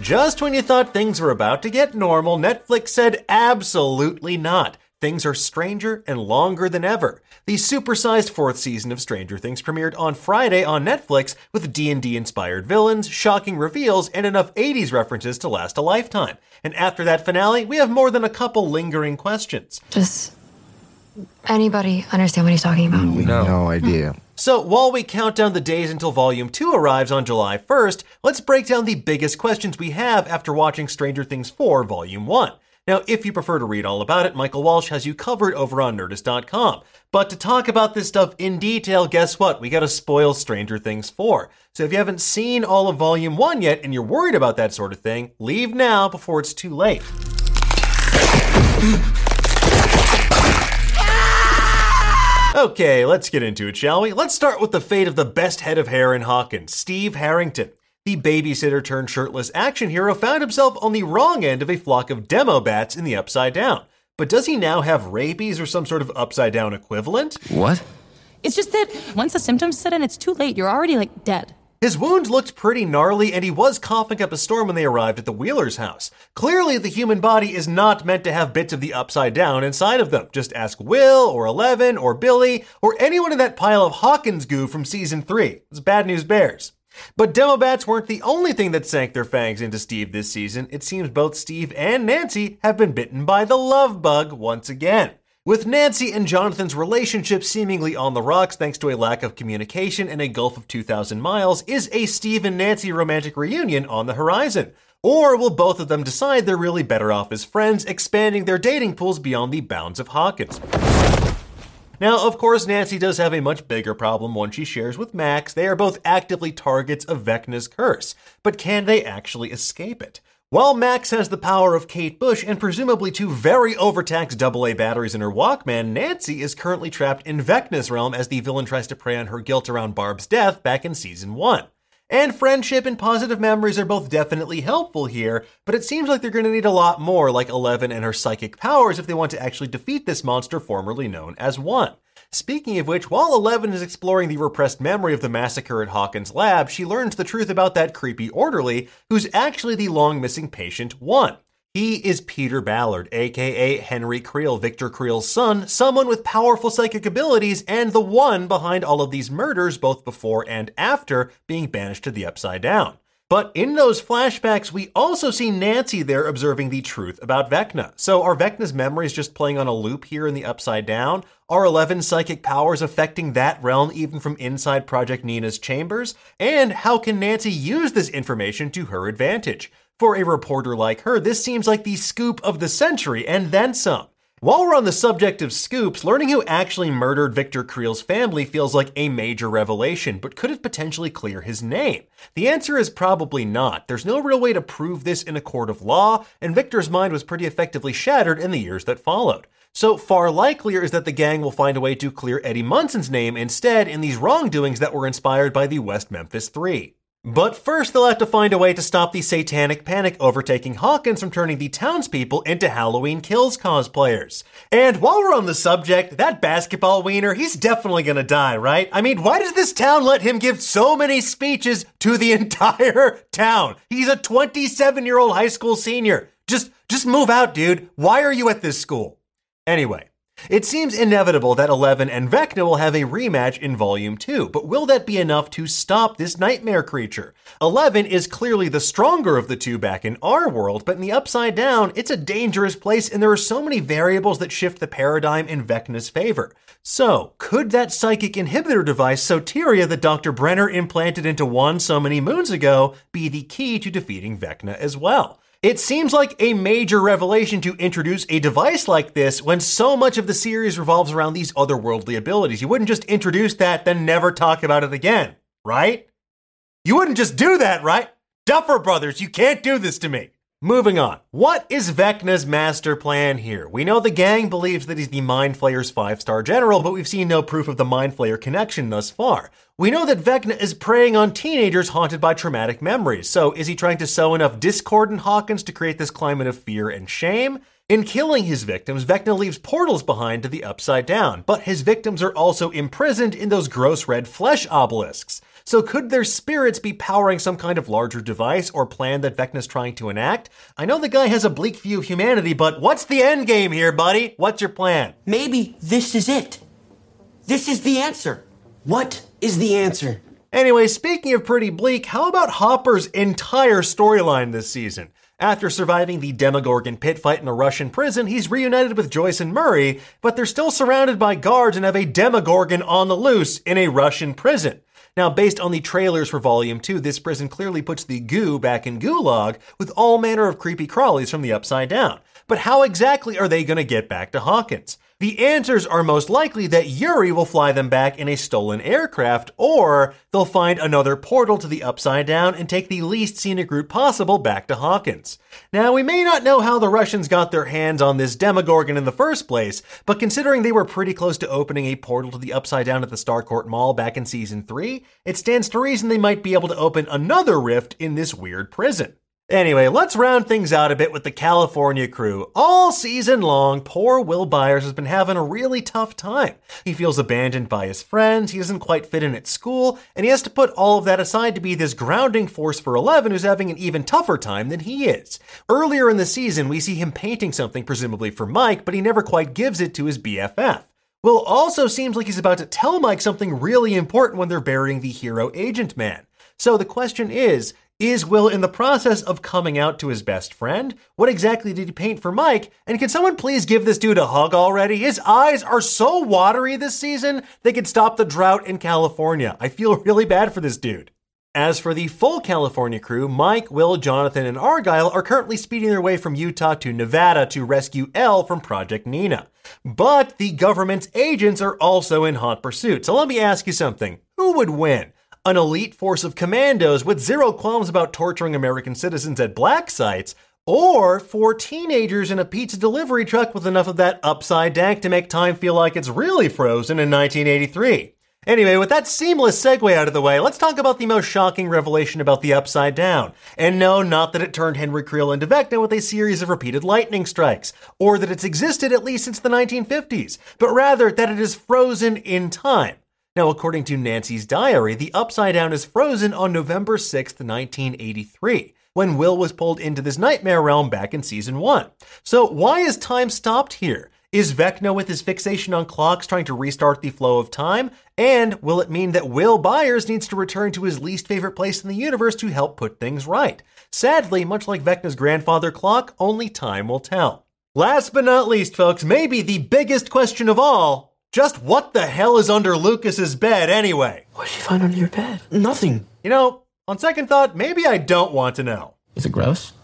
Just when you thought things were about to get normal, Netflix said absolutely not. Things are stranger and longer than ever. The supersized fourth season of Stranger Things premiered on Friday on Netflix with D&D inspired villains, shocking reveals, and enough 80s references to last a lifetime. And after that finale, we have more than a couple lingering questions. Does anybody understand what he's talking about? We no, no idea. So, while we count down the days until Volume 2 arrives on July 1st, let's break down the biggest questions we have after watching Stranger Things 4 Volume 1. Now, if you prefer to read all about it, Michael Walsh has you covered over on Nerdist.com. But to talk about this stuff in detail, guess what? We gotta spoil Stranger Things 4. So if you haven't seen all of Volume 1 yet and you're worried about that sort of thing, leave now before it's too late. Okay, let's get into it, shall we? Let's start with the fate of the best head of hair in Hawkins, Steve Harrington. The babysitter turned shirtless action hero found himself on the wrong end of a flock of Demobats in the Upside Down. But does he now have rabies or some sort of upside down equivalent? What? It's just that once the symptoms set in, it's too late. You're already like dead. His wound looked pretty gnarly, and he was coughing up a storm when they arrived at the Wheeler's house. Clearly, the human body is not meant to have bits of the upside down inside of them. Just ask Will, or Eleven, or Billy, or anyone in that pile of Hawkins goo from season 3. It's bad news bears. But Demobats weren't the only thing that sank their fangs into Steve this season. It seems both Steve and Nancy have been bitten by the love bug once again. With Nancy and Jonathan's relationship seemingly on the rocks thanks to a lack of communication and a gulf of 2,000 miles, is a Steve and Nancy romantic reunion on the horizon? Or will both of them decide they're really better off as friends, expanding their dating pools beyond the bounds of Hawkins? Now, of course, Nancy does have a much bigger problem one she shares with Max. They are both actively targets of Vecna's curse, but can they actually escape it? While Max has the power of Kate Bush and presumably two very overtaxed AA batteries in her Walkman, Nancy is currently trapped in Vecna's realm as the villain tries to prey on her guilt around Barb's death back in season 1. And friendship and positive memories are both definitely helpful here, but it seems like they're going to need a lot more, like Eleven and her psychic powers, if they want to actually defeat this monster formerly known as One. Speaking of which, while Eleven is exploring the repressed memory of the massacre at Hawkins' lab, she learns the truth about that creepy orderly, who's actually the long missing patient One. He is Peter Ballard, aka Henry Creel, Victor Creel's son, someone with powerful psychic abilities, and the one behind all of these murders, both before and after being banished to the Upside Down. But in those flashbacks, we also see Nancy there observing the truth about Vecna. So are Vecna's memories just playing on a loop here in the Upside Down? Are 11 psychic powers affecting that realm even from inside Project Nina's chambers? And how can Nancy use this information to her advantage? For a reporter like her, this seems like the scoop of the century and then some. While we're on the subject of scoops, learning who actually murdered Victor Creel's family feels like a major revelation, but could it potentially clear his name? The answer is probably not. There's no real way to prove this in a court of law, and Victor's mind was pretty effectively shattered in the years that followed. So far likelier is that the gang will find a way to clear Eddie Munson's name instead in these wrongdoings that were inspired by the West Memphis Three. But first, they'll have to find a way to stop the satanic panic overtaking Hawkins from turning the townspeople into Halloween Kills cosplayers. And while we're on the subject, that basketball wiener, he's definitely gonna die, right? I mean, why does this town let him give so many speeches to the entire town? He's a 27 year old high school senior. Just, just move out, dude. Why are you at this school? Anyway, it seems inevitable that Eleven and Vecna will have a rematch in Volume 2, but will that be enough to stop this nightmare creature? Eleven is clearly the stronger of the two back in our world, but in the Upside Down, it's a dangerous place and there are so many variables that shift the paradigm in Vecna's favor. So, could that psychic inhibitor device, Soteria, that Dr. Brenner implanted into one so many moons ago, be the key to defeating Vecna as well? It seems like a major revelation to introduce a device like this when so much of the series revolves around these otherworldly abilities. You wouldn't just introduce that, then never talk about it again, right? You wouldn't just do that, right? Duffer Brothers, you can't do this to me. Moving on. What is Vecna's master plan here? We know the gang believes that he's the Mind Flayer's five star general, but we've seen no proof of the Mind Flayer connection thus far. We know that Vecna is preying on teenagers haunted by traumatic memories, so is he trying to sow enough discord in Hawkins to create this climate of fear and shame? In killing his victims, Vecna leaves portals behind to the Upside Down, but his victims are also imprisoned in those gross red flesh obelisks. So could their spirits be powering some kind of larger device or plan that Vecna's trying to enact? I know the guy has a bleak view of humanity, but what's the end game here, buddy? What's your plan? Maybe this is it. This is the answer. What is the answer? Anyway, speaking of pretty bleak, how about Hopper's entire storyline this season? After surviving the Demogorgon pit fight in a Russian prison, he's reunited with Joyce and Murray, but they're still surrounded by guards and have a Demogorgon on the loose in a Russian prison. Now, based on the trailers for Volume 2, this prison clearly puts the goo back in Gulag with all manner of creepy crawlies from the Upside Down. But how exactly are they going to get back to Hawkins? The answers are most likely that Yuri will fly them back in a stolen aircraft, or they'll find another portal to the Upside Down and take the least scenic route possible back to Hawkins. Now, we may not know how the Russians got their hands on this Demogorgon in the first place, but considering they were pretty close to opening a portal to the Upside Down at the Starcourt Mall back in Season 3, it stands to reason they might be able to open another rift in this weird prison. Anyway, let's round things out a bit with the California crew. All season long, poor Will Byers has been having a really tough time. He feels abandoned by his friends, he doesn't quite fit in at school, and he has to put all of that aside to be this grounding force for Eleven who's having an even tougher time than he is. Earlier in the season, we see him painting something, presumably for Mike, but he never quite gives it to his BFF. Will also seems like he's about to tell Mike something really important when they're burying the hero agent man. So the question is, is Will in the process of coming out to his best friend? What exactly did he paint for Mike? And can someone please give this dude a hug already? His eyes are so watery this season, they could stop the drought in California. I feel really bad for this dude. As for the full California crew, Mike, Will, Jonathan, and Argyle are currently speeding their way from Utah to Nevada to rescue El from Project Nina. But the government's agents are also in hot pursuit. So let me ask you something. Who would win? An elite force of commandos with zero qualms about torturing American citizens at black sites, or four teenagers in a pizza delivery truck with enough of that upside dank to make time feel like it's really frozen in 1983. Anyway, with that seamless segue out of the way, let's talk about the most shocking revelation about the Upside Down. And no, not that it turned Henry Creel into Vecna with a series of repeated lightning strikes, or that it's existed at least since the 1950s, but rather that it is frozen in time. Now, according to Nancy's diary, the Upside Down is frozen on November 6, 1983, when Will was pulled into this nightmare realm back in season 1. So, why is time stopped here? Is Vecna with his fixation on clocks trying to restart the flow of time? And will it mean that Will Byers needs to return to his least favorite place in the universe to help put things right? Sadly, much like Vecna's grandfather clock, only time will tell. Last but not least, folks, maybe the biggest question of all just what the hell is under Lucas's bed anyway? What did she find under your bed? Nothing. You know, on second thought, maybe I don't want to know. Is it gross?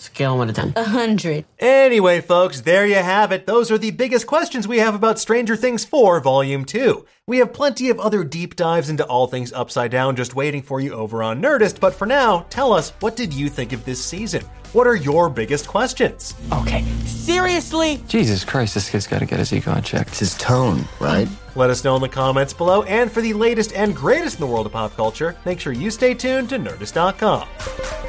Scale 1 to 10. A hundred. Anyway, folks, there you have it. Those are the biggest questions we have about Stranger Things 4 Volume 2. We have plenty of other deep dives into all things upside down just waiting for you over on Nerdist, but for now, tell us, what did you think of this season? What are your biggest questions? Okay, seriously? Jesus Christ, this kid's got to get his ego in check. It's his tone, right? Let us know in the comments below, and for the latest and greatest in the world of pop culture, make sure you stay tuned to Nerdist.com.